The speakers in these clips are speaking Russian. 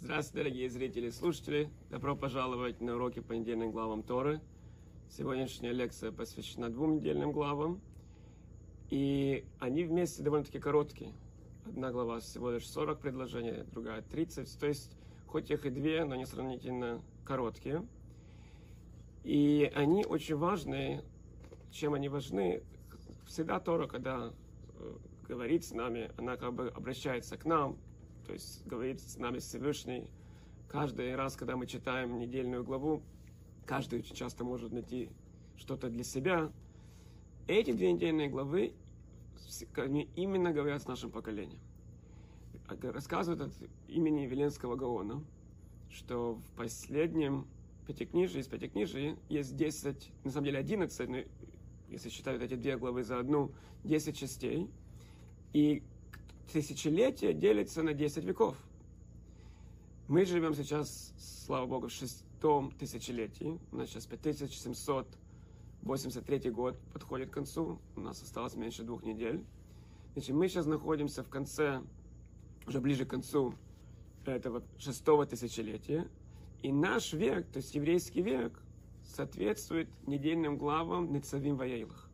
Здравствуйте, дорогие зрители и слушатели. Добро пожаловать на уроки по недельным главам Торы. Сегодняшняя лекция посвящена двум недельным главам. И они вместе довольно-таки короткие. Одна глава всего лишь 40 предложений, другая 30. То есть, хоть их и две, но они сравнительно короткие. И они очень важны. Чем они важны? Всегда Тора, когда э, говорит с нами, она как бы обращается к нам, то есть говорит с нами Всевышний. Каждый раз, когда мы читаем недельную главу, каждый очень часто может найти что-то для себя. Эти две недельные главы именно говорят с нашим поколением. Рассказывают от имени Веленского Гаона, что в последнем пятикнижии, из пятикнижия есть 10, на самом деле 11, но если считать эти две главы за одну, 10 частей. И тысячелетие делится на 10 веков. Мы живем сейчас, слава Богу, в шестом тысячелетии. У нас сейчас 5783 год подходит к концу. У нас осталось меньше двух недель. Значит, мы сейчас находимся в конце, уже ближе к концу этого шестого тысячелетия. И наш век, то есть еврейский век, соответствует недельным главам Нецавим Ваейлах.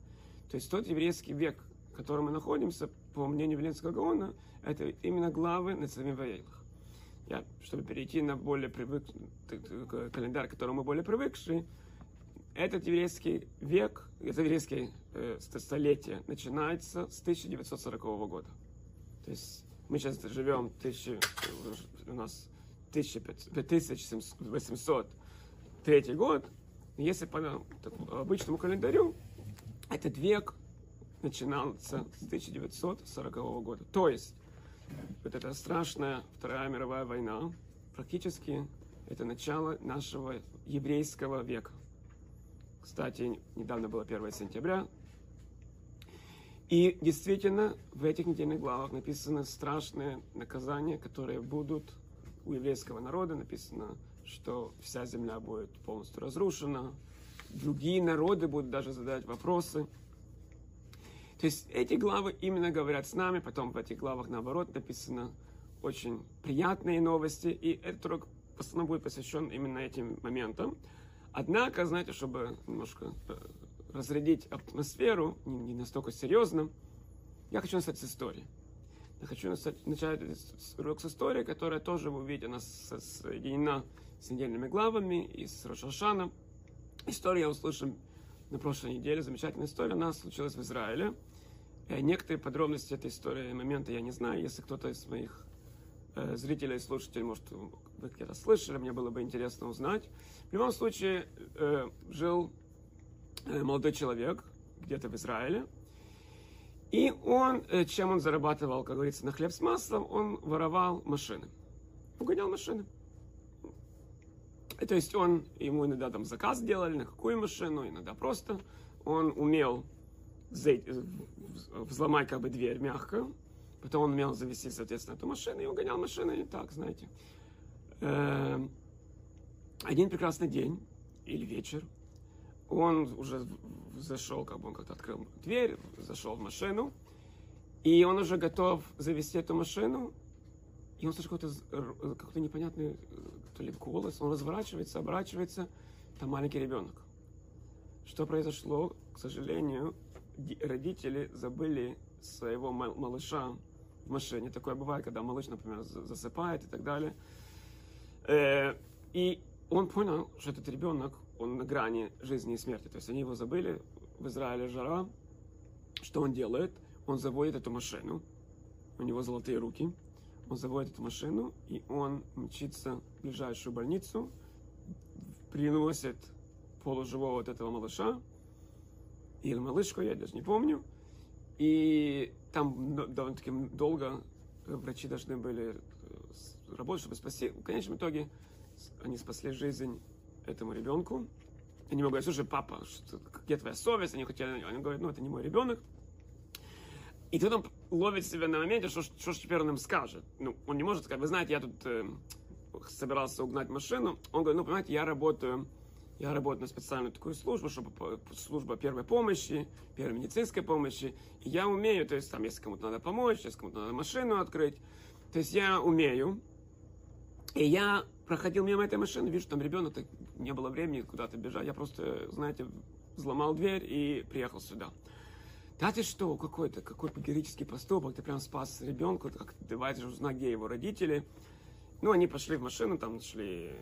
То есть тот еврейский век, котором мы находимся, по мнению Веленского Гаона, это именно главы на Царим Ваейлах. Я, чтобы перейти на более привык, календарь, к которому мы более привыкшие, этот еврейский век, это еврейское э, столетие начинается с 1940 года. То есть мы сейчас живем, тысячи, у нас 1803 год. Если по обычному календарю, этот век начинался с 1940 года. То есть, вот эта страшная Вторая мировая война, практически это начало нашего еврейского века. Кстати, недавно было 1 сентября. И действительно, в этих недельных главах написаны страшные наказания, которые будут у еврейского народа. Написано, что вся земля будет полностью разрушена. Другие народы будут даже задавать вопросы – то есть эти главы именно говорят с нами, потом в этих главах наоборот написано очень приятные новости, и этот урок в основном будет посвящен именно этим моментам. Однако, знаете, чтобы немножко э, разрядить атмосферу, не, не настолько серьезно, я хочу начать с истории. Я хочу начать, начать урок с истории, которая тоже, вы увидите, она соединена с недельными главами и с Рошашаном. Историю я услышим на прошлой неделе. Замечательная история. Она случилась в Израиле. Э, некоторые подробности этой истории, момента я не знаю. Если кто-то из моих э, зрителей слушателей, может, вы где-то слышали, мне было бы интересно узнать. В любом случае, э, жил молодой человек где-то в Израиле. И он, чем он зарабатывал, как говорится, на хлеб с маслом, он воровал машины. Угонял машины. То есть он, ему иногда там заказ делали, на какую машину, иногда просто. Он умел взломать как бы дверь мягко, потом он умел завести, соответственно, эту машину и угонял машину, и так, знаете. Эм, один прекрасный день или вечер, он уже зашел, как бы он как-то открыл дверь, зашел в машину, и он уже готов завести эту машину, и он слышит какой-то какой непонятный то ли голос, он разворачивается, оборачивается, там маленький ребенок. Что произошло? К сожалению, родители забыли своего малыша в машине. Такое бывает, когда малыш, например, засыпает и так далее. Э, и он понял, что этот ребенок, он на грани жизни и смерти. То есть они его забыли, в Израиле жара. Что он делает? Он заводит эту машину, у него золотые руки, он заводит эту машину, и он мчится в ближайшую больницу, приносит полуживого вот этого малыша, или малышку, я даже не помню. И там довольно-таки долго врачи должны были э, работать, чтобы спасти. В конечном итоге они спасли жизнь этому ребенку. Они ему говорят, слушай, папа, что, где твоя совесть? Они хотели, они говорят, ну, это не мой ребенок. И тут он ловит себя на моменте, что, что же теперь он им скажет. Ну, он не может сказать, вы знаете, я тут э, собирался угнать машину. Он говорит, ну, понимаете, я работаю Я работаю на специальную такую службу, чтобы служба первой помощи, первой медицинской помощи. И я умею, то есть там, если кому-то надо помочь, если кому-то надо машину открыть, то есть я умею. И я проходил мимо этой машины, вижу, там ребенок, так не было времени куда-то бежать. Я просто, знаете, взломал дверь и приехал сюда. Да ты что, какой-то, какой героический поступок, ты прям спас ребенка, как давайте же узнать, где его родители. Ну, они пошли в машину, там нашли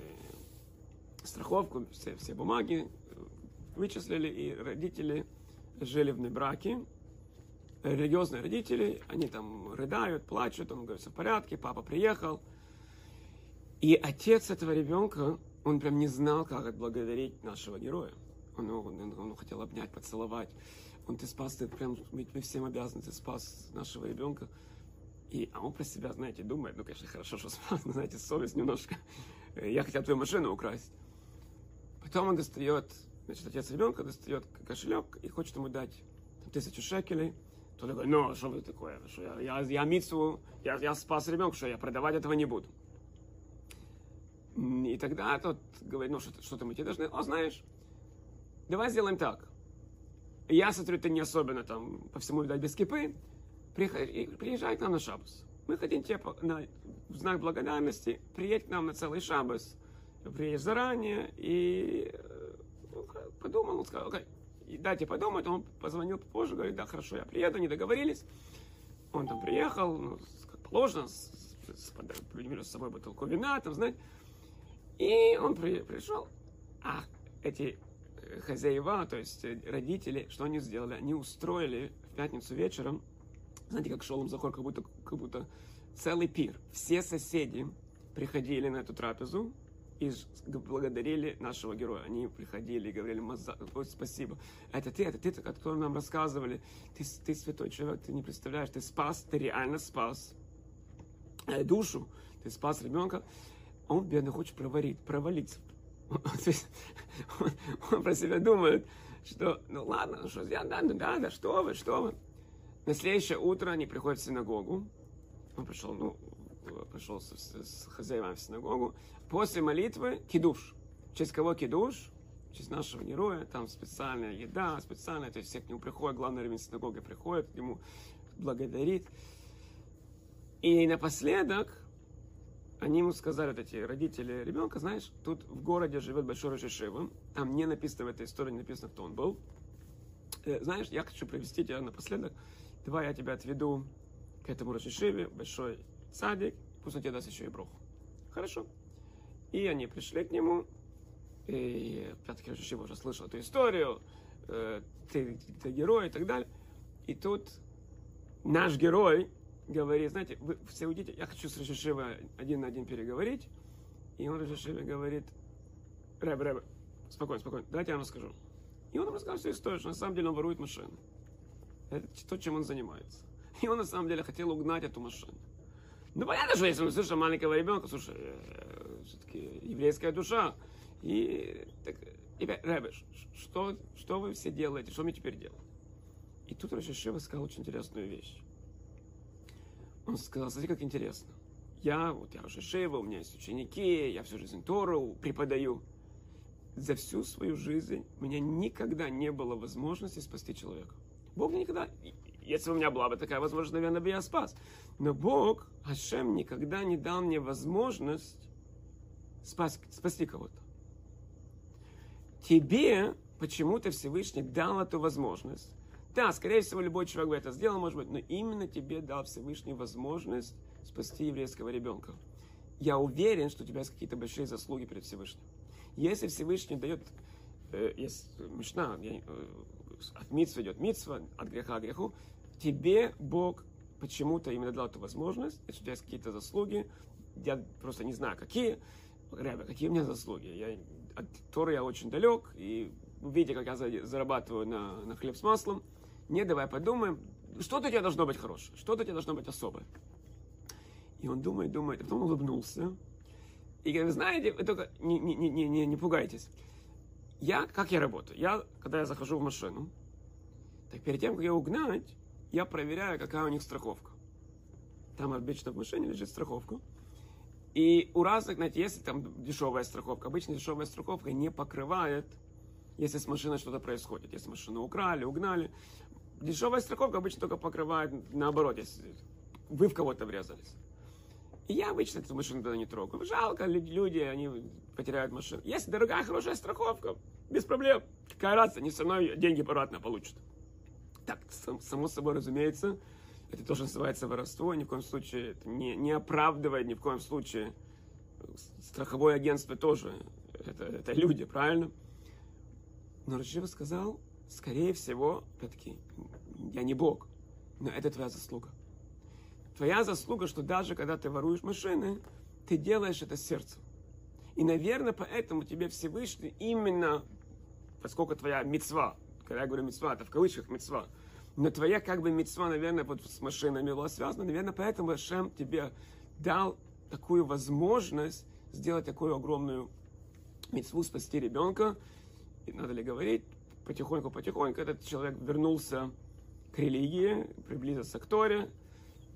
страховку, все, все бумаги вычислили, и родители жили в браке. Религиозные родители, они там рыдают, плачут, он говорит, все в порядке, папа приехал. И отец этого ребенка, он прям не знал, как отблагодарить нашего героя. Он, он, он хотел обнять, поцеловать. Он, ты спас, ты прям, мы, мы всем обязаны, ты спас нашего ребенка. И, а он про себя, знаете, думает, ну, конечно, хорошо, что спас, но, знаете, совесть немножко. Я хотел твою машину украсть. Потом он достает, значит, отец ребенка достает кошелек и хочет ему дать тысячу шекелей. Тот говорит, ну, что вы такое, что я, я, я митсу, я, я спас ребенка, что я продавать этого не буду. И тогда тот говорит, ну, что, что-то мы тебе должны, о, знаешь, давай сделаем так. Я смотрю, ты не особенно там по всему, видать, без кипы, приезжай, приезжай к нам на шабус. Мы хотим тебе на, в знак благодарности приедь к нам на целый шабус, приедешь заранее, и ну, подумал, он сказал, окей, дайте подумать, он позвонил позже, говорит, да, хорошо, я приеду, не договорились. Он там приехал, ну, как положено, с, с, с, с собой бутылку вина, там, знаете. И он при, пришел, а эти э, хозяева, то есть э, родители, что они сделали? Они устроили в пятницу вечером, знаете, как Шолом Захор, как будто, как будто целый пир. Все соседи приходили на эту трапезу, и благодарили нашего героя. Они приходили и говорили, Ой, спасибо. Это ты, это ты, о котором нам рассказывали. Ты, ты святой человек, ты не представляешь, ты спас, ты реально спас э, душу, ты спас ребенка. Он, бедный, хочет проварить, провалиться. он, он про себя думает, что, ну ладно, ну что, да, да, да, да, что вы, что вы. На следующее утро они приходят в синагогу. Он пришел, ну, пришел с, с, хозяевами в синагогу. После молитвы кидуш. Честь кого кидуш? Честь нашего героя. Там специальная еда, специальная. То есть все к нему приходят, главный раввин синагоги приходит, ему благодарит. И напоследок они ему сказали, вот эти родители ребенка, знаешь, тут в городе живет большой Рожешива, там не написано в этой истории, не написано, кто он был. Э, знаешь, я хочу провести тебя напоследок, давай я тебя отведу к этому Рожешиве, большой садик, пусть он тебе даст еще и броху. Хорошо. И они пришли к нему, и Рожешива уже слышал эту историю, э, ты, ты герой и так далее. И тут наш герой говорит, знаете, вы все уйдите, я хочу с Рашишева один на один переговорить. И он Рашишеве говорит, Рэб, Рэб, спокойно, спокойно, дайте я вам расскажу. И он рассказал всю историю, что на самом деле он ворует машину. Это то, чем он занимается. И он на самом деле хотел угнать эту машину. Ну, понятно, что если он слышал маленького ребенка, слушай, э, все-таки еврейская душа. И так, ребят, что, что вы все делаете, что мне теперь делать? И тут Рашишева сказал очень интересную вещь. Он сказал, смотри, как интересно. Я, вот я уже Шева, у меня есть ученики, я всю жизнь Тору преподаю. За всю свою жизнь у меня никогда не было возможности спасти человека. Бог никогда, если у меня была бы такая возможность, наверное, бы я спас. Но Бог, Ашем, никогда не дал мне возможность спас, спасти кого-то. Тебе почему-то Всевышний дал эту возможность. Да, скорее всего, любой человек бы это сделал, может быть, но именно тебе дал Всевышний возможность спасти еврейского ребенка. Я уверен, что у тебя есть какие-то большие заслуги перед Всевышним. Если Всевышний дает, э, есть мечта, э, от митцва идет митцва, от греха к греху, тебе Бог почему-то именно дал эту возможность, если у тебя есть какие-то заслуги, я просто не знаю, какие, Ребя, какие у меня заслуги. Я, от Торы я очень далек, и видя, как я зарабатываю на, на хлеб с маслом, не, давай подумаем, что-то у тебя должно быть хорошее, что-то у тебя должно быть особое. И он думает, думает, а потом улыбнулся. И говорит, знаете, вы только не, не, не, не, не пугайтесь. Я, как я работаю? Я, когда я захожу в машину, так перед тем, как ее угнать, я проверяю, какая у них страховка. Там обычно в машине лежит страховка. И у разных, знаете, если там дешевая страховка, обычно дешевая страховка не покрывает, если с машиной что-то происходит. Если машину украли, угнали. Дешевая страховка обычно только покрывает наоборот, если вы в кого-то врезались. И я обычно эту машину тогда не трогаю. Жалко, люди, они потеряют машину. Если дорогая, хорошая страховка, без проблем. Какая разница, они со мной деньги обратно получат. Так, само собой разумеется, это тоже называется воровство, ни в коем случае это не, не оправдывает, ни в коем случае. Страховое агентство тоже, это, это люди, правильно? Но Рашива сказал, скорее всего, опять-таки, я не Бог, но это твоя заслуга. Твоя заслуга, что даже когда ты воруешь машины, ты делаешь это сердцем. И, наверное, поэтому тебе Всевышний именно, поскольку твоя мецва, когда я говорю мецва, это в кавычках мецва, но твоя как бы мецва, наверное, вот с машинами была связана, наверное, поэтому Ашем тебе дал такую возможность сделать такую огромную мецву, спасти ребенка. И надо ли говорить, потихоньку-потихоньку этот человек вернулся к религии, приблизился к Торе,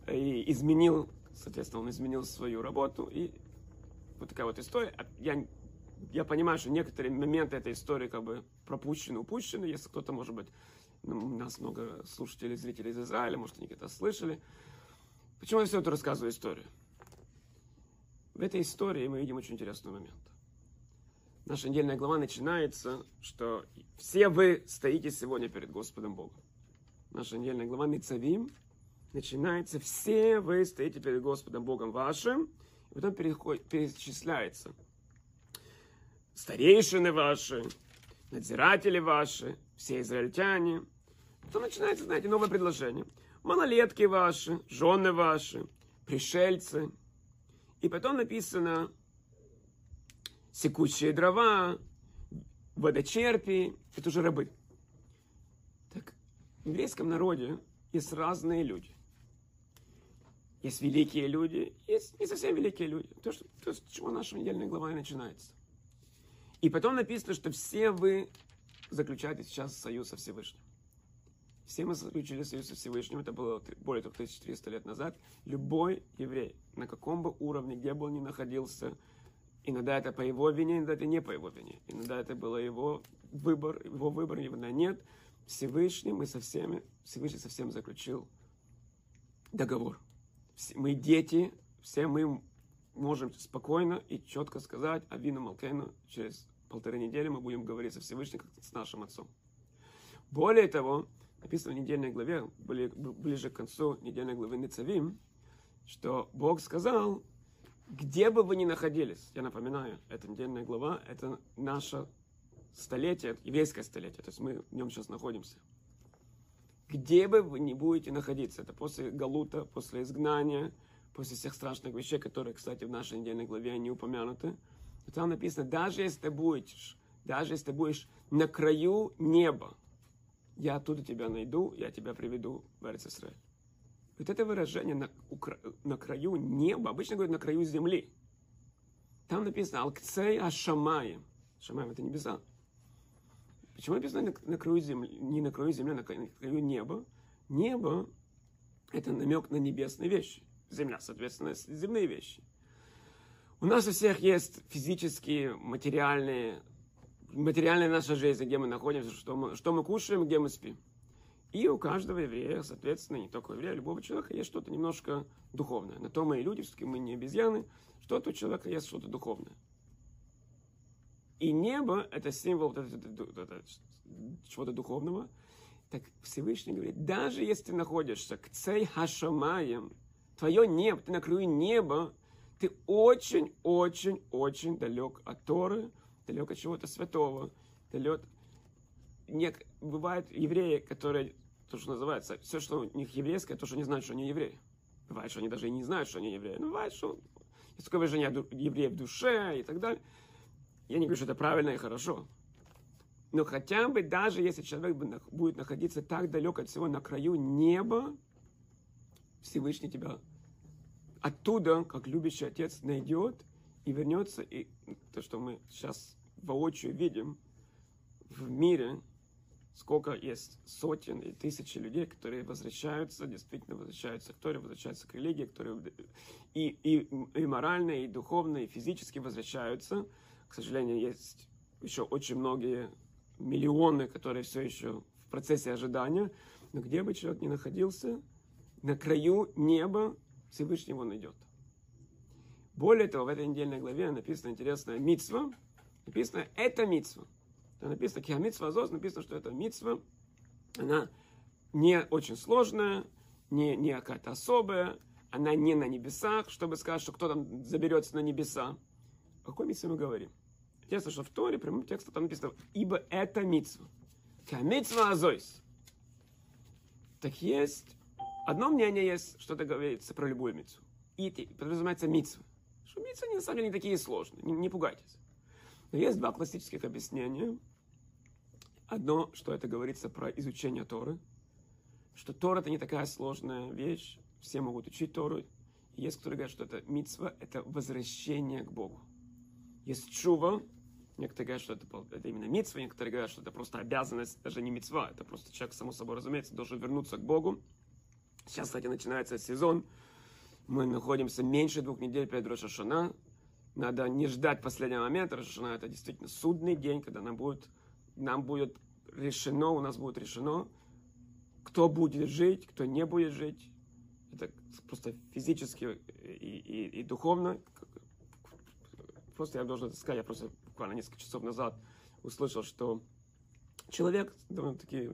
и изменил, соответственно, он изменил свою работу. И вот такая вот история. А я, я понимаю, что некоторые моменты этой истории как бы пропущены, упущены. Если кто-то, может быть, ну, у нас много слушателей, зрителей из Израиля, может, они где-то слышали. Почему я все это рассказываю историю? В этой истории мы видим очень интересный момент. Наша недельная глава начинается, что все вы стоите сегодня перед Господом Богом. Наша недельная глава Мицавим начинается, все вы стоите перед Господом Богом вашим, и потом перечисляется. Старейшины ваши, надзиратели ваши, все израильтяне. Потом начинается, знаете, новое предложение. Малолетки ваши, жены ваши, пришельцы. И потом написано секущие дрова, водочерпи, это уже рабы. Так, в еврейском народе есть разные люди. Есть великие люди, есть не совсем великие люди. То, что, то с чего наша недельная глава и начинается. И потом написано, что все вы заключаете сейчас союз со Всевышним. Все мы заключили союз со Всевышним, это было более 1300 лет назад. Любой еврей, на каком бы уровне, где бы он ни находился, иногда это по его вине, иногда это не по его вине. Иногда это было его выбор, его выбор, иногда нет. Всевышний мы со всеми, Всевышний со всеми заключил договор мы дети, все мы можем спокойно и четко сказать Авину Малкейну, через полторы недели мы будем говорить со Всевышним, как с нашим отцом. Более того, написано в недельной главе, ближе к концу недельной главы Ницавим, что Бог сказал, где бы вы ни находились, я напоминаю, это недельная глава, это наше столетие, еврейское столетие, то есть мы в нем сейчас находимся – где бы вы ни будете находиться, это после Галута, после изгнания, после всех страшных вещей, которые, кстати, в нашей недельной главе не упомянуты, там написано, даже если ты будешь, даже если ты будешь на краю неба, я оттуда тебя найду, я тебя приведу в Израиль. Вот это выражение на, на краю неба, обычно говорят на краю земли. Там написано «Алкцей Ашамаем». Шамаем – это небеса. Почему написано на, на краю земли, не на краю земли, а на краю неба? Небо – это намек на небесные вещи. Земля, соответственно, земные вещи. У нас у всех есть физические, материальные, материальная наша жизнь, где мы находимся, что мы, что мы кушаем, где мы спим. И у каждого еврея, соответственно, не только у еврея, любого человека есть что-то немножко духовное. На то мы и люди, все-таки мы не обезьяны, что-то у человека есть что-то духовное. И небо – это символ чего-то духовного. Так Всевышний говорит, даже если ты находишься к цей хашамаем, твое небо, ты на краю неба, ты очень-очень-очень далек от Торы, далек от чего-то святого, далек... Не, бывают евреи, которые, то, что называется, все, что у них еврейское, то, что не знают, что они евреи. Бывает, что они даже и не знают, что они евреи. Но бывает, что есть такое выражение еврея в душе и так далее. Я не говорю, что это правильно и хорошо. Но хотя бы даже если человек будет находиться так далеко от всего на краю неба, Всевышний тебя оттуда, как любящий отец, найдет и вернется. И то, что мы сейчас воочию видим в мире, сколько есть сотен и тысячи людей, которые возвращаются, действительно возвращаются к Торе, возвращаются к религии, которые и, и, и морально, и духовно, и физически возвращаются. К сожалению, есть еще очень многие миллионы, которые все еще в процессе ожидания. Но где бы человек ни находился, на краю неба Всевышний его найдет. Более того, в этой недельной главе написано интересное митсва. Написано «это митсва». Написано «киамитсва азоз», написано, что это митсва. Она не очень сложная, не, не какая-то особая, она не на небесах, чтобы сказать, что кто там заберется на небеса. О какой митсве мы говорим? Интересно, что в Торе прямым текстом там написано «ибо это митсва». Киамитсва азойс. Так есть, одно мнение есть, что это говорится про любую митсу. И подразумевается митсва. Что митсвы на самом деле не такие сложные, не, не пугайтесь. Но есть два классических объяснения. Одно, что это говорится про изучение Торы, что Тора это не такая сложная вещь, все могут учить Тору. Есть, которые говорят, что это митсва, это возвращение к Богу. Есть чува, некоторые говорят, что это, это именно митсва, некоторые говорят, что это просто обязанность, даже не митсва, это просто человек, само собой разумеется, должен вернуться к Богу. Сейчас, кстати, начинается сезон, мы находимся меньше двух недель перед Рошашана. Надо не ждать последнего момента. Рошашана это действительно судный день, когда нам будет, нам будет решено, у нас будет решено, кто будет жить, кто не будет жить. Это просто физически и, и, и духовно. Просто я должен это сказать, я просто буквально несколько часов назад услышал, что человек, довольно-таки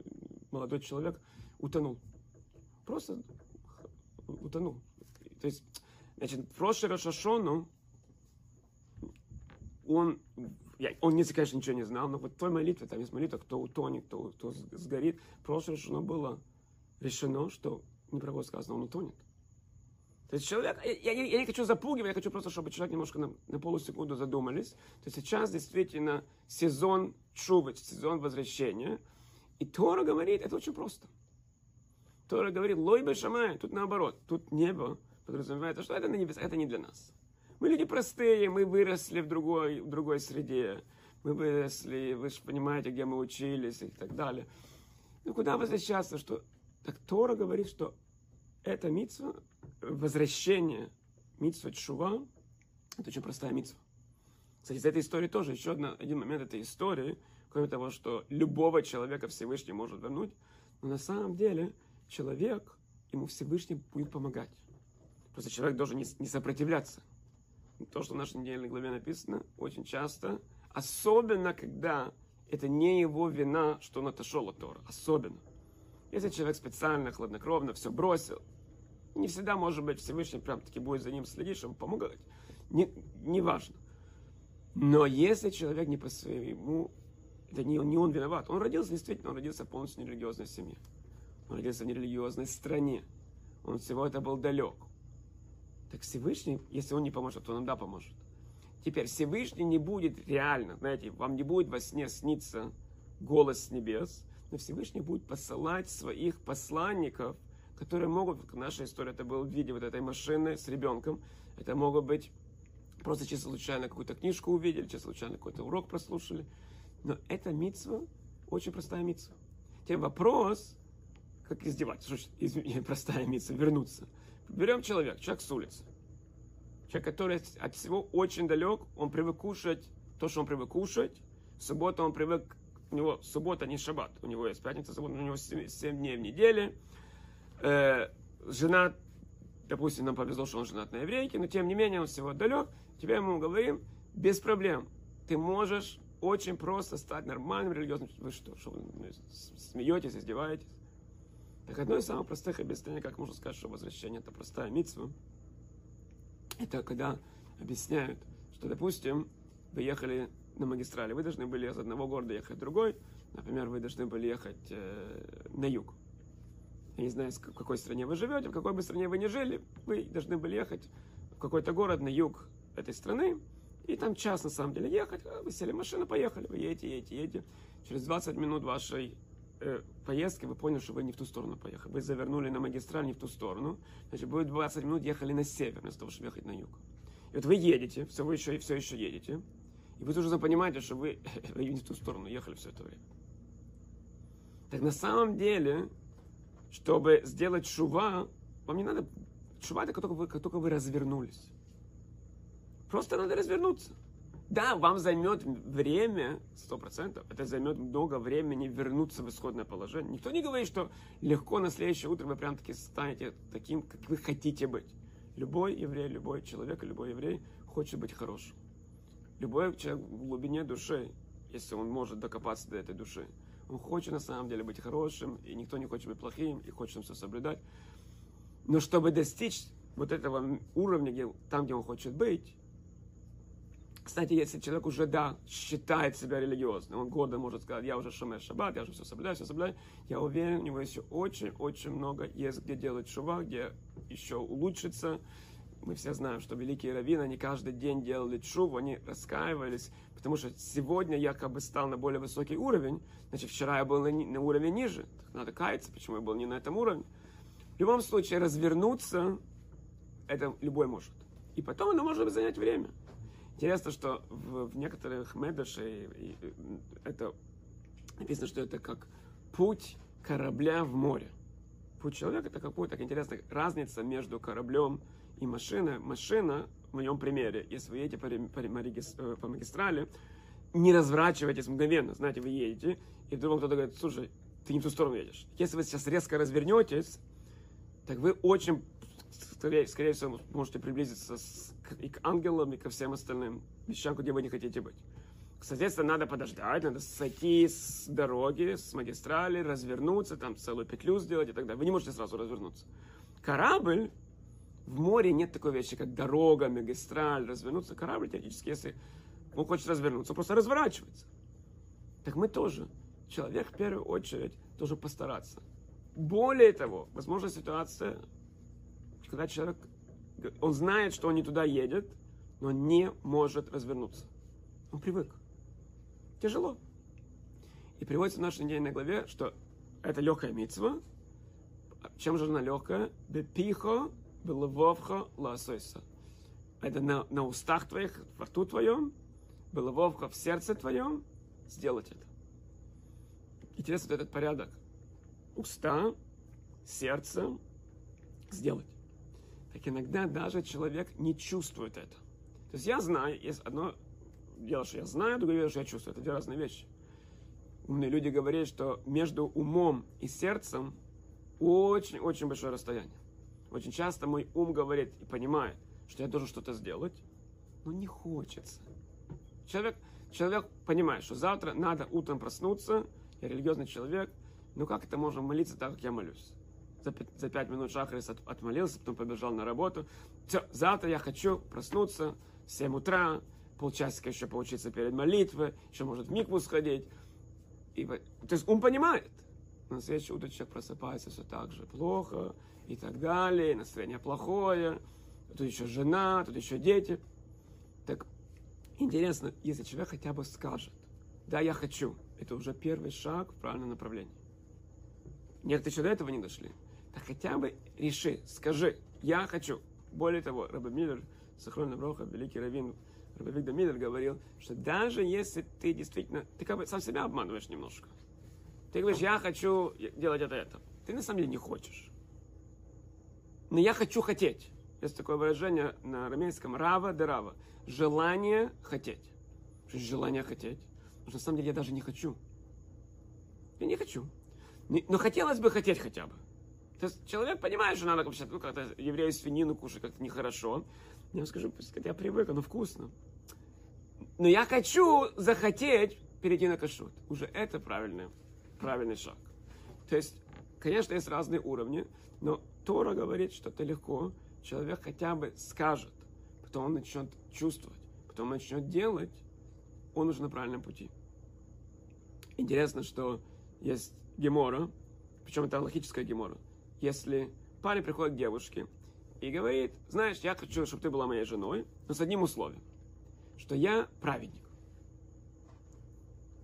молодой человек, утонул. Просто утонул. То есть, значит, в прошлый Рошашону он, я, он, не, конечно, ничего не знал, но вот той молитве, там есть молитва, кто утонет, кто, кто сгорит. В прошлый Рошашону было решено, что не про сказано, он утонет. То есть человек, я, я, я не хочу запугивать, я хочу просто, чтобы человек немножко на, на полусекунду задумались. То есть сейчас действительно сезон чувы, сезон возвращения. И Тора говорит, это очень просто. Тора говорит, лой бы шамай, тут наоборот, тут небо подразумевает, что это на небесах, это не для нас. Мы люди простые, мы выросли в другой, в другой среде. Мы выросли, вы же понимаете, где мы учились и так далее. Ну куда возвращаться, что... Так Тора говорит, что это митсва, возвращение, митсва чува, это очень простая митсва. Кстати, из этой истории тоже еще одна, один момент этой истории, кроме того, что любого человека Всевышний может вернуть, но на самом деле человек, ему Всевышний будет помогать. Просто человек должен не, не сопротивляться. То, что в нашей недельной главе написано, очень часто, особенно когда это не его вина, что он отошел от Тора. Особенно. Если человек специально, хладнокровно все бросил, не всегда, может быть, Всевышний прям таки будет за ним следить, чтобы помогать. Не, не важно. Но если человек не по своему, это не, не он виноват. Он родился, действительно, он родился в полностью нерелигиозной семье. Он родился в нерелигиозной стране. Он всего это был далек. Так Всевышний, если он не поможет, то он да поможет. Теперь Всевышний не будет реально, знаете, вам не будет во сне сниться голос с небес, но Всевышний будет посылать своих посланников, которые могут, наша история, это был в виде вот этой машины с ребенком, это могут быть просто чисто случайно какую-то книжку увидели, чисто случайно какой-то урок прослушали. Но эта митсва очень простая митсва. Теперь вопрос, как издеваться, извини, простая митсва, вернуться. Берем человек, человек с улицы. Человек, который от всего очень далек, он привык кушать то, что он привык кушать. В субботу он привык, у него суббота не шаббат, у него есть пятница, суббота, у него 7, 7 дней в неделе. Э, жена, допустим, нам повезло, что он женат на еврейке, но тем не менее он всего далек. Тебе мы говорим, без проблем. Ты можешь очень просто стать нормальным религиозным. Вы что, что вы смеетесь, издеваетесь? Так одно из самых простых объяснений, как можно сказать, что возвращение это простая митцва, это когда объясняют, что, допустим, вы ехали на магистрали, вы должны были из одного города ехать в другой, например, вы должны были ехать э, на юг. Я не знаю, в какой стране вы живете, в какой бы стране вы ни жили, вы должны были ехать в какой-то город на юг этой страны, и там час на самом деле ехать, а вы сели в машину, поехали, вы едете, едете, едете. Через 20 минут вашей э, поездки вы поняли, что вы не в ту сторону поехали. Вы завернули на магистраль не в ту сторону. Значит, будет 20 минут ехали на север, вместо того, чтобы ехать на юг. И вот вы едете, все вы еще и все еще едете. И вы уже понимаете, что вы, вы не в ту сторону ехали все это время. Так на самом деле, чтобы сделать шува, вам не надо... Шува это как только вы, как только вы развернулись. Просто надо развернуться. Да, вам займет время, сто процентов, это займет много времени вернуться в исходное положение. Никто не говорит, что легко на следующее утро вы прям таки станете таким, как вы хотите быть. Любой еврей, любой человек, любой еврей хочет быть хорошим. Любой человек в глубине души, если он может докопаться до этой души, он хочет на самом деле быть хорошим, и никто не хочет быть плохим, и хочет все соблюдать. Но чтобы достичь вот этого уровня, где, там, где он хочет быть, кстати, если человек уже, да, считает себя религиозным, он года может сказать, я уже шамеш шаббат, я уже все соблюдаю, все соблюдаю, я уверен, у него еще очень-очень много есть, где делать шува, где еще улучшиться. Мы все знаем, что великие раввины, они каждый день делали шуву, они раскаивались, потому что сегодня я как бы стал на более высокий уровень, значит, вчера я был на, на уровне ниже, так надо каяться, почему я был не на этом уровне. В любом случае, развернуться, это любой может. И потом оно может занять время. Интересно, что в, в некоторых медашей это написано, что это как путь корабля в море. Путь человека это какой-то, так интересно, разница между кораблем и машиной. Машина, в моем примере, если вы едете по, по, э, по магистрали, не разворачивайтесь мгновенно. Знаете, вы едете, и вдруг кто-то говорит, слушай, ты не в ту сторону едешь. Если вы сейчас резко развернетесь, так вы очень скорее, скорее всего, можете приблизиться с, и к ангелам, и ко всем остальным вещам, где вы не хотите быть. Соответственно, надо подождать, надо сойти с дороги, с магистрали, развернуться, там целую петлю сделать и так далее. Вы не можете сразу развернуться. Корабль, в море нет такой вещи, как дорога, магистраль, развернуться. Корабль теоретически, если он хочет развернуться, он просто разворачивается. Так мы тоже. Человек в первую очередь должен постараться. Более того, возможно ситуация когда человек, он знает, что он не туда едет, но не может развернуться. Он привык. Тяжело. И приводится в нашей недельной главе, что это легкая митцва. Чем же она легкая? Бепихо, белововха, ласойса. Это на, на устах твоих, во рту твоем, белововха в сердце твоем, сделать это. Интересно вот этот порядок. Уста, сердце, сделать так иногда даже человек не чувствует это. То есть я знаю, есть одно дело, что я знаю, другое дело, что я чувствую. Это две разные вещи. Умные люди говорят, что между умом и сердцем очень-очень большое расстояние. Очень часто мой ум говорит и понимает, что я должен что-то сделать, но не хочется. Человек, человек понимает, что завтра надо утром проснуться, я религиозный человек, но как это можно молиться так, как я молюсь? За, за пять минут Шахрис от, отмолился, потом побежал на работу. Все, завтра я хочу проснуться в 7 утра, полчасика еще поучиться перед молитвой, еще может в микву сходить. И, то есть он понимает. На следующее утро человек просыпается все так же плохо и так далее, настроение плохое, тут еще жена, тут еще дети. Так интересно, если человек хотя бы скажет, да, я хочу, это уже первый шаг в правильном направлении. Некоторые еще до этого не дошли так хотя бы реши, скажи, я хочу. Более того, Раби Миллер, Сахрон Броха, великий раввин Раби Вигда Миллер говорил, что даже если ты действительно, ты как бы сам себя обманываешь немножко. Ты говоришь, я хочу делать это, это. Ты на самом деле не хочешь. Но я хочу хотеть. Есть такое выражение на арамейском рава де рава. Желание хотеть. Что желание хотеть? Потому что на самом деле я даже не хочу. Я не хочу. Но хотелось бы хотеть хотя бы. То есть человек понимает, что надо вообще, ну, как-то еврею свинину кушать как-то нехорошо. Я скажу, я привык, оно вкусно. Но я хочу захотеть перейти на кашрут. Уже это правильный, правильный шаг. То есть, конечно, есть разные уровни, но Тора говорит, что это легко. Человек хотя бы скажет, потом он начнет чувствовать, потом он начнет делать, он уже на правильном пути. Интересно, что есть гемора, причем это логическая гемора если парень приходит к девушке и говорит, знаешь, я хочу, чтобы ты была моей женой, но с одним условием, что я праведник.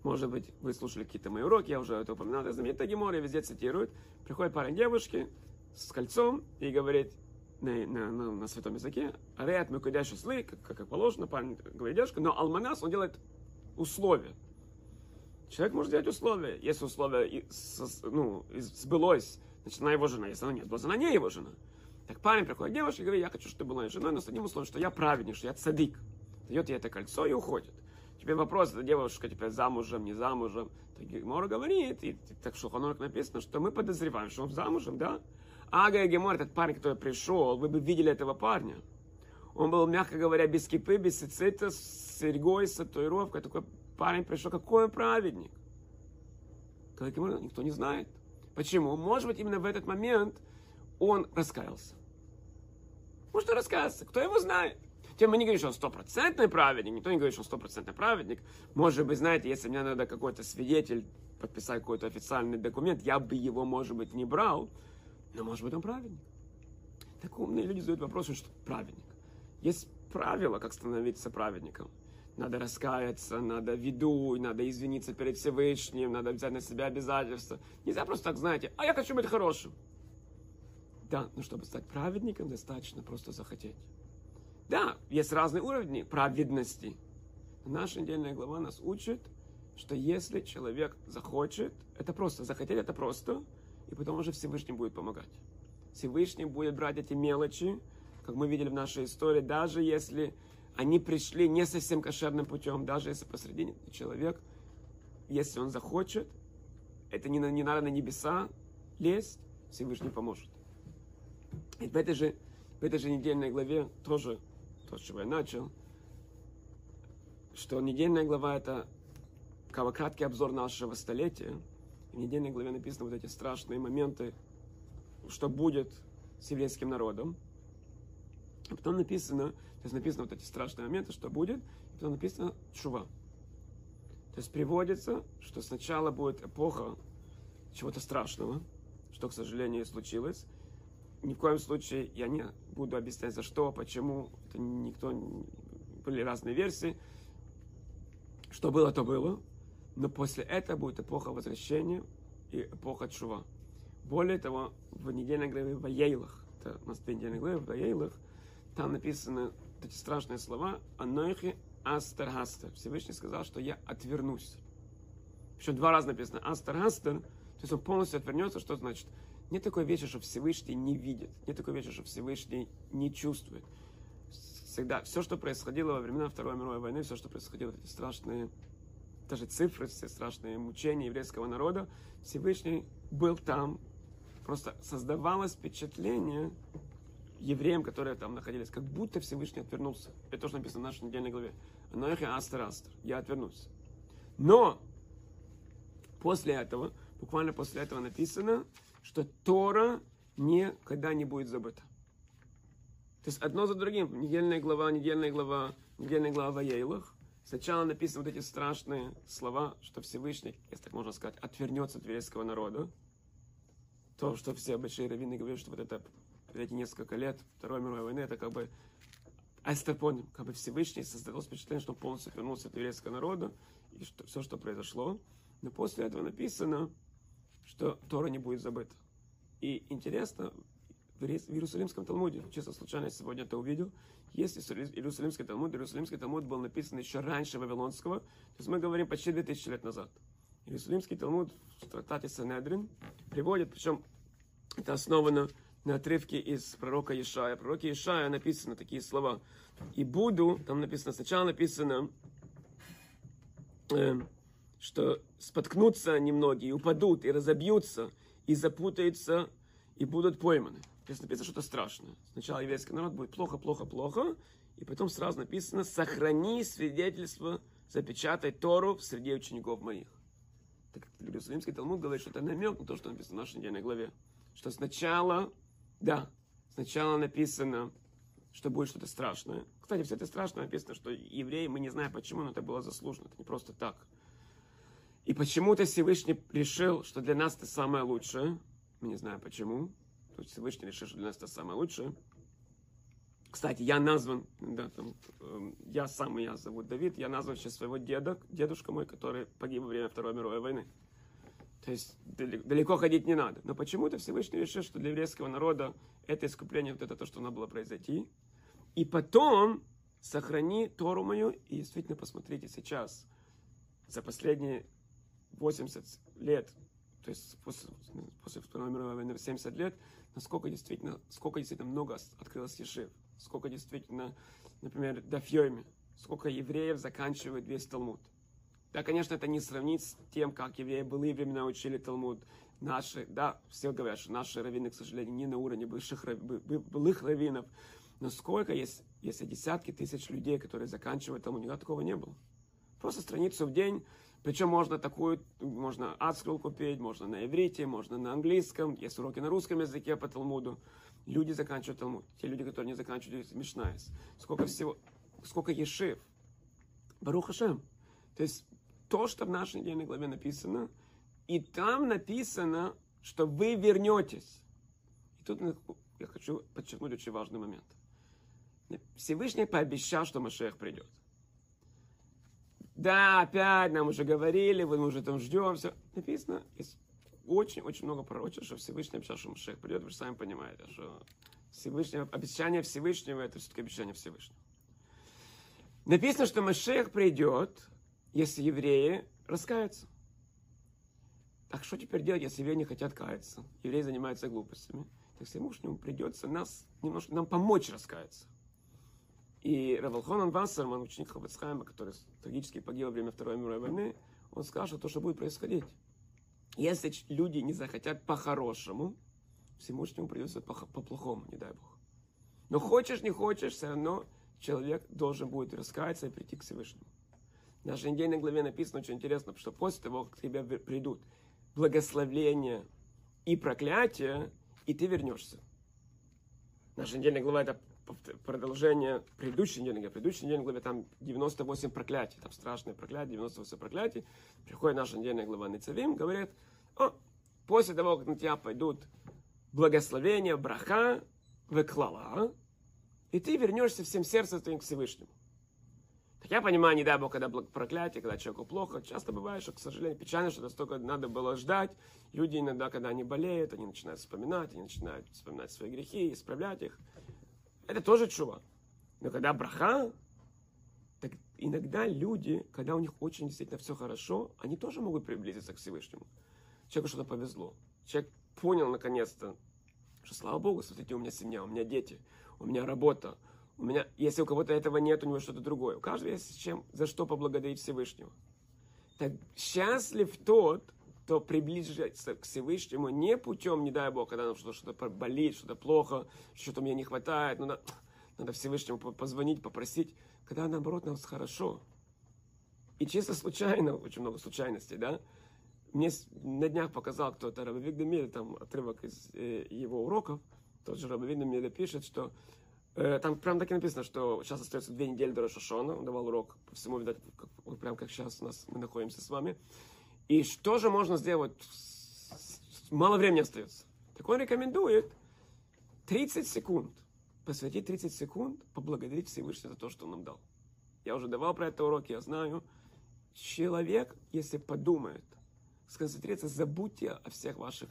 Может быть, вы слушали какие-то мои уроки, я уже это упоминал, это знаменитая гемора, везде цитируют. Приходит парень к девушке с кольцом и говорит на, на, на, на святом языке, «Ареат мы кудящий слы», как, как положено, парень говорит девушка, но алманас, он делает условия. Человек может сделать условия. Если условие ну, сбылось, значит, она его жена. Если она нет, то она не его жена. Так парень приходит к девушке и говорит, я хочу, чтобы ты была женой, но с одним условием, что я праведник, что я цадик. Дает ей это кольцо и уходит. Теперь вопрос, эта девушка теперь замужем, не замужем. Так Гемора говорит, и так что Хонорок написано, что мы подозреваем, что он замужем, да? Ага, Гемор, этот парень, который пришел, вы бы видели этого парня. Он был, мягко говоря, без кипы, без цицита, с серьгой, с татуировкой. Такой парень пришел, какой он праведник. Когда Гемор, никто не знает. Почему? Может быть, именно в этот момент он раскаялся. Может, он раскаялся, кто его знает. Тем мы не говорим, что он стопроцентный праведник, никто не говорит, что он стопроцентный праведник. Может быть, знаете, если мне надо какой-то свидетель подписать какой-то официальный документ, я бы его, может быть, не брал, но, может быть, он праведник. Так умные люди задают вопрос, что праведник. Есть правила, как становиться праведником. Надо раскаяться, надо виду, надо извиниться перед Всевышним, надо взять на себя обязательства. Нельзя просто так, знаете, а я хочу быть хорошим. Да, но чтобы стать праведником, достаточно просто захотеть. Да, есть разные уровни праведности. Наша недельная глава нас учит, что если человек захочет, это просто, захотеть это просто, и потом уже Всевышний будет помогать. Всевышний будет брать эти мелочи, как мы видели в нашей истории, даже если они пришли не совсем кошерным путем, даже если посредине человек, если он захочет, это не, не надо на небеса лезть, Всевышний поможет. И в этой же, в этой же недельной главе тоже то, с чего я начал, что недельная глава это краткий обзор нашего столетия. В недельной главе написаны вот эти страшные моменты, что будет с еврейским народом. И потом написано, то есть написано вот эти страшные моменты, что будет, и потом написано чува. То есть приводится, что сначала будет эпоха чего-то страшного, что, к сожалению, и случилось, ни в коем случае я не буду объяснять, за что, почему. Это никто... Были разные версии. Что было, то было. Но после этого будет эпоха возвращения и эпоха чува. Более того, в недельной главе в Ейлах, это у нас две недельные в Ейлах, там написаны эти страшные слова «Анойхи Астер Всевышний сказал, что я отвернусь. Еще два раза написано Астер то есть он полностью отвернется, что значит? Нет такой вещи, что Всевышний не видит. Нет такой вещи, что Всевышний не чувствует. Всегда, все, что происходило во времена Второй мировой войны, все, что происходило, эти страшные, даже цифры, все страшные мучения еврейского народа, Всевышний был там. Просто создавалось впечатление евреям, которые там находились, как будто Всевышний отвернулся. Это то, что написано в нашей недельной главе. Ноехе астер астер. Я отвернусь. Но после этого, буквально после этого написано, что Тора никогда не будет забыта. То есть одно за другим, недельная глава, недельная глава, недельная глава в. Сначала написаны вот эти страшные слова, что Всевышний, если так можно сказать, отвернется от еврейского народа. То, что все большие раввины говорят, что вот это эти несколько лет Второй мировой войны, это как бы Астапон, как бы Всевышний создал впечатление, что полностью вернулся от еврейского народа, и что, все, что произошло. Но после этого написано, что Тора не будет забыта. И интересно, в Иерусалимском Талмуде, чисто случайно сегодня это увидел, есть Иерусалимский Талмуд. Иерусалимский Талмуд был написан еще раньше Вавилонского, то есть мы говорим почти 2000 лет назад. Иерусалимский Талмуд в трактате Санедрин приводит, причем это основано на отрывке из пророка Ишая. Пророке Ишая написано такие слова. «И буду», там написано, сначала написано, э, что споткнутся немногие, упадут, и разобьются, и запутаются, и будут пойманы. Здесь написано что-то страшное. Сначала еврейский народ будет плохо, плохо, плохо, и потом сразу написано «Сохрани свидетельство, запечатай Тору в среде учеников моих». Так Иерусалимский Талмуд говорит, что это намек на то, что написано в нашей недельной главе. Что сначала, да, сначала написано, что будет что-то страшное. Кстати, все это страшное написано, что евреи, мы не знаем почему, но это было заслужено, это не просто так. И почему-то Всевышний решил, что для нас это самое лучшее. Мы не знаем почему. Есть Всевышний решил, что для нас это самое лучшее. Кстати, я назван, да, там, э, я сам, я зовут Давид, я назван сейчас своего деда, дедушка мой, который погиб во время Второй мировой войны. То есть далеко ходить не надо. Но почему-то Всевышний решил, что для еврейского народа это искупление, вот это то, что надо было произойти. И потом сохрани Тору мою, и действительно посмотрите сейчас, за последние 80 лет, то есть после, после Второй мировой войны 70 лет, насколько действительно, сколько действительно много открылось ешив, сколько действительно, например, Дафьойме, сколько евреев заканчивают весь Талмуд. Да, конечно, это не сравнить с тем, как евреи были времена учили Талмуд. Наши, да, все говорят, что наши раввины, к сожалению, не на уровне бывших, былых раввинов. Но сколько есть, есть десятки тысяч людей, которые заканчивают Талмуд, никогда такого не было. Просто страницу в день, причем можно такую, можно ArtScroll купить, можно на иврите, можно на английском, есть уроки на русском языке по Талмуду. Люди заканчивают Талмуд. Те люди, которые не заканчивают Мишнайс. Сколько всего, сколько ешив. Барух Хашем. То есть то, что в нашей недельной главе написано, и там написано, что вы вернетесь. И тут я хочу подчеркнуть очень важный момент. Всевышний пообещал, что Машех придет. Да, опять нам уже говорили, мы уже там ждем, все. Написано, очень-очень много пророчеств, что Всевышний обещал, что Машех придет. Вы же сами понимаете, что Всевышний, обещание Всевышнего, это все-таки обещание Всевышнего. Написано, что Машех придет, если евреи раскаются. Так что теперь делать, если евреи не хотят каяться? Евреи занимаются глупостями. Так Всевышнему придется нас немножко, нам помочь раскаяться. И Равалхонан Вассерман, ученик Хабацхайма, который трагически погиб во время Второй мировой войны, он скажет то, что будет происходить. Если люди не захотят по-хорошему, Всевышнему придется по-плохому, не дай Бог. Но хочешь, не хочешь, все равно человек должен будет раскаяться и прийти к Всевышнему. В нашей недельной главе написано очень интересно, что после того, как к тебе придут благословление и проклятие, и ты вернешься. Наша недельная глава это продолжение предыдущей недели, главы. Предыдущей недельной главе там 98 проклятий, там страшные проклятия, 98 проклятий. Приходит наша недельная глава Ницавим, говорит, о, после того, как на тебя пойдут благословения, браха, выклала, и ты вернешься всем сердцем твоим к Всевышнему. Так я понимаю, не дай Бог, когда проклятие, когда человеку плохо, часто бывает, что, к сожалению, печально, что настолько надо было ждать. Люди иногда, когда они болеют, они начинают вспоминать, они начинают вспоминать свои грехи, исправлять их. Это тоже чува. Но когда браха, так иногда люди, когда у них очень действительно все хорошо, они тоже могут приблизиться к Всевышнему. Человеку что-то повезло. Человек понял наконец-то, что слава Богу, смотрите, у меня семья, у меня дети, у меня работа. У меня, если у кого-то этого нет, у него что-то другое. У каждого есть чем, за что поблагодарить Всевышнего. Так счастлив тот, кто приближается к Всевышнему не путем, не дай Бог, когда нам что-то, что болит, что-то плохо, что-то мне не хватает, ну, надо, надо Всевышнему позвонить, попросить, когда наоборот нам хорошо. И чисто случайно, очень много случайностей, да, мне на днях показал кто-то, Рабовик Демир, там отрывок из э, его уроков, тот же Рабовик Демир пишет, что там прям так и написано, что сейчас остается две недели до Рошашона, он давал урок по всему, видать, как, вот прям как сейчас у нас мы находимся с вами. И что же можно сделать? Мало времени остается. Так он рекомендует 30 секунд, посвятить 30 секунд, поблагодарить Всевышнего за то, что он нам дал. Я уже давал про это урок, я знаю. Человек, если подумает, сконцентрироваться, забудьте о всех ваших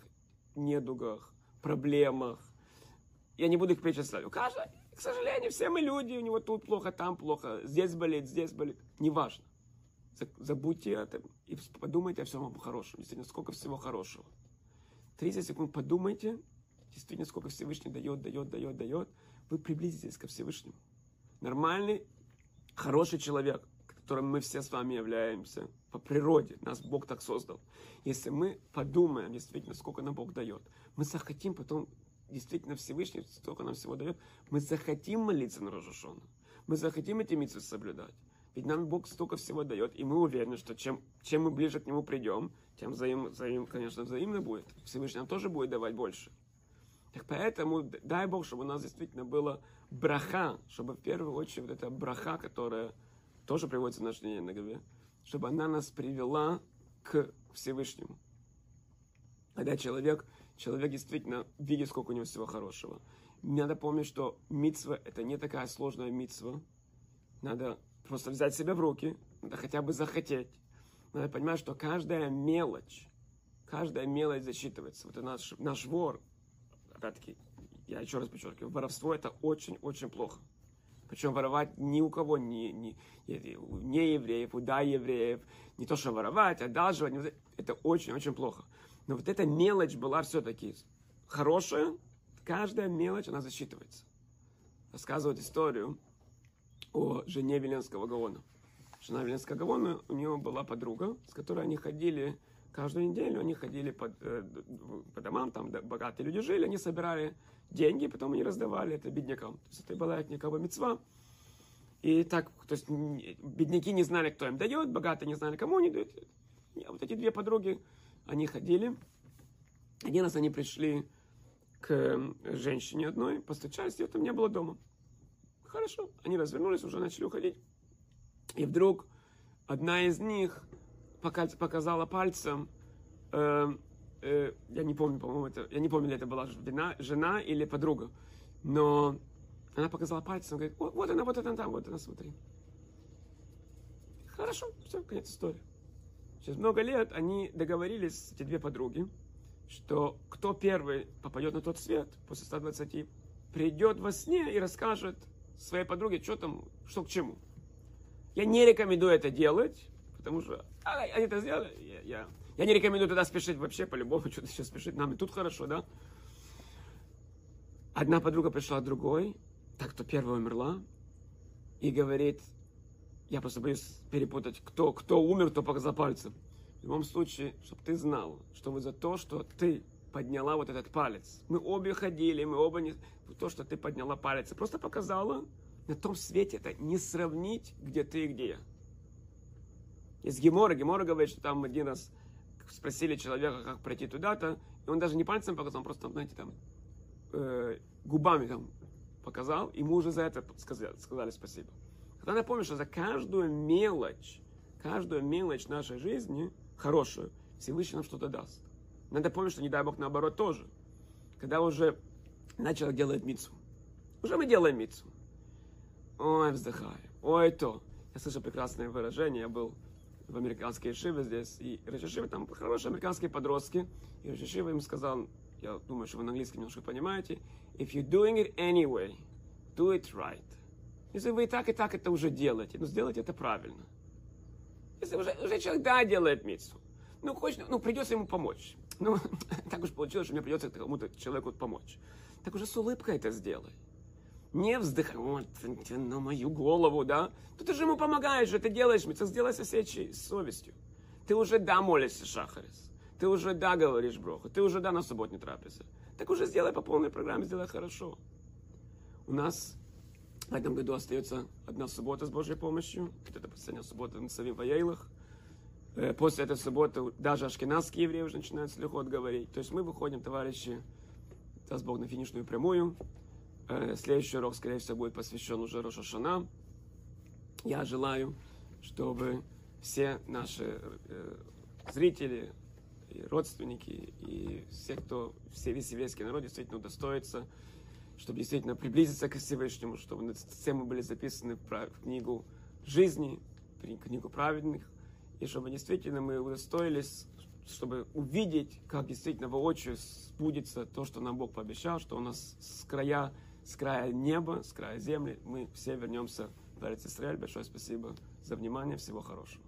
недугах, проблемах. Я не буду их перечислять. У каждого, к сожалению, все мы люди, у него тут плохо, там плохо, здесь болит, здесь болит. Неважно. Забудьте это и подумайте о всем хорошем. Действительно, сколько всего хорошего. 30 секунд подумайте, действительно, сколько Всевышний дает, дает, дает, дает. Вы приблизитесь ко Всевышнему. Нормальный, хороший человек, которым мы все с вами являемся по природе. Нас Бог так создал. Если мы подумаем действительно, сколько нам Бог дает, мы захотим потом действительно Всевышний столько нам всего дает, мы захотим молиться на Рожашона. Мы захотим эти митцвы соблюдать. Ведь нам Бог столько всего дает, и мы уверены, что чем, чем мы ближе к Нему придем, тем взаим, взаим, конечно, взаимно будет. Всевышний нам тоже будет давать больше. Так поэтому дай Бог, чтобы у нас действительно было браха, чтобы в первую очередь вот эта браха, которая тоже приводится в нашей на главе, чтобы она нас привела к Всевышнему. Когда человек, человек действительно видит, сколько у него всего хорошего. Надо помнить, что митсва это не такая сложная митсва. Надо просто взять себя в руки, надо хотя бы захотеть. Надо понимать, что каждая мелочь, каждая мелочь засчитывается. Вот наш, наш вор, опять-таки, я еще раз подчеркиваю, воровство это очень-очень плохо. Причем воровать ни у кого, ни, ни, не евреев, у да евреев, не то, что воровать, одалживать, это очень-очень плохо. Но вот эта мелочь была все-таки хорошая, каждая мелочь, она засчитывается. Рассказывают историю о жене Веленского Гаона. Жена Веленского Гаона, у нее была подруга, с которой они ходили каждую неделю, они ходили по, э, по домам, там богатые люди жили, они собирали деньги, потом они раздавали это беднякам. То есть это была их никого мецва. И так, то есть бедняки не знали, кто им дает, богатые не знали, кому они дают. И вот эти две подруги, они ходили. Один раз они пришли к женщине одной, постучались, ее там не было дома. Хорошо, они развернулись, уже начали уходить. И вдруг одна из них показала пальцем, э, э, я не помню, по-моему, это, я не помню, это была жена, жена или подруга, но она показала пальцем, говорит, вот она, вот она там, вот она, смотри. Хорошо, все, конец истории. Через много лет они договорились, эти две подруги, что кто первый попадет на тот свет после 120, придет во сне и расскажет своей подруге, что там, что к чему. Я не рекомендую это делать, потому что а, они это сделали, я, я, я не рекомендую туда спешить вообще, по-любому, что-то сейчас спешить, нам и тут хорошо, да? Одна подруга пришла к другой, так кто первая умерла, и говорит, я просто боюсь перепутать, кто, кто умер, кто показал пальцем. В любом случае, чтобы ты знал, что вы за то, что ты подняла вот этот палец. Мы обе ходили, мы оба не... То, что ты подняла палец, просто показала, на том свете это не сравнить, где ты и где я. Из Гемора, Гемора говорит, что там один раз спросили человека, как пройти туда-то, и он даже не пальцем показал, он просто, знаете, там, э, губами там показал, мы уже за это сказали, сказали спасибо. Когда напомню, что за каждую мелочь, каждую мелочь нашей жизни, хорошую, Всевышний нам что-то даст. Надо помнить, что не дай Бог наоборот тоже. Когда уже начал делать мицу. Уже мы делаем мицу. Ой, вздыхаю. Ой, то. Я слышал прекрасное выражение. Я был в американской шиве здесь. И Рашишива, там хорошие американские подростки. И Рашишива им сказал, я думаю, что вы на английском немножко понимаете, if you're doing it anyway, do it right. Если вы и так, и так это уже делаете, но сделайте это правильно. Если уже, уже человек, да, делает митцу, ну, хочет, ну, придется ему помочь. Ну, так уж получилось, что мне придется кому-то человеку помочь. Так уже с улыбкой это сделай. Не вздыхай, вот, на мою голову, да? Ну, ты же ему помогаешь, ты делаешь митцу, сделай со всей совестью. Ты уже, да, молишься, Шахарис. Ты уже, да, говоришь броху. Ты уже, да, на субботней трапезе. Так уже сделай по полной программе, сделай хорошо. У нас в этом году остается одна суббота с Божьей помощью. Это последняя суббота на Савим Ваяилах. Э, после этой субботы даже ашкенадские евреи уже начинают слегка говорить. То есть мы выходим, товарищи, даст Бог, на финишную прямую. Э, следующий урок, скорее всего, будет посвящен уже Роша Шана. Я желаю, чтобы все наши э, зрители, и родственники, и все, кто, все весь еврейский народ действительно удостоится чтобы действительно приблизиться к Всевышнему, чтобы все мы были записаны в книгу жизни, в книгу праведных, и чтобы действительно мы удостоились, чтобы увидеть, как действительно воочию сбудется то, что нам Бог пообещал, что у нас с края, с края неба, с края земли, мы все вернемся в Израиль. Большое спасибо за внимание, всего хорошего.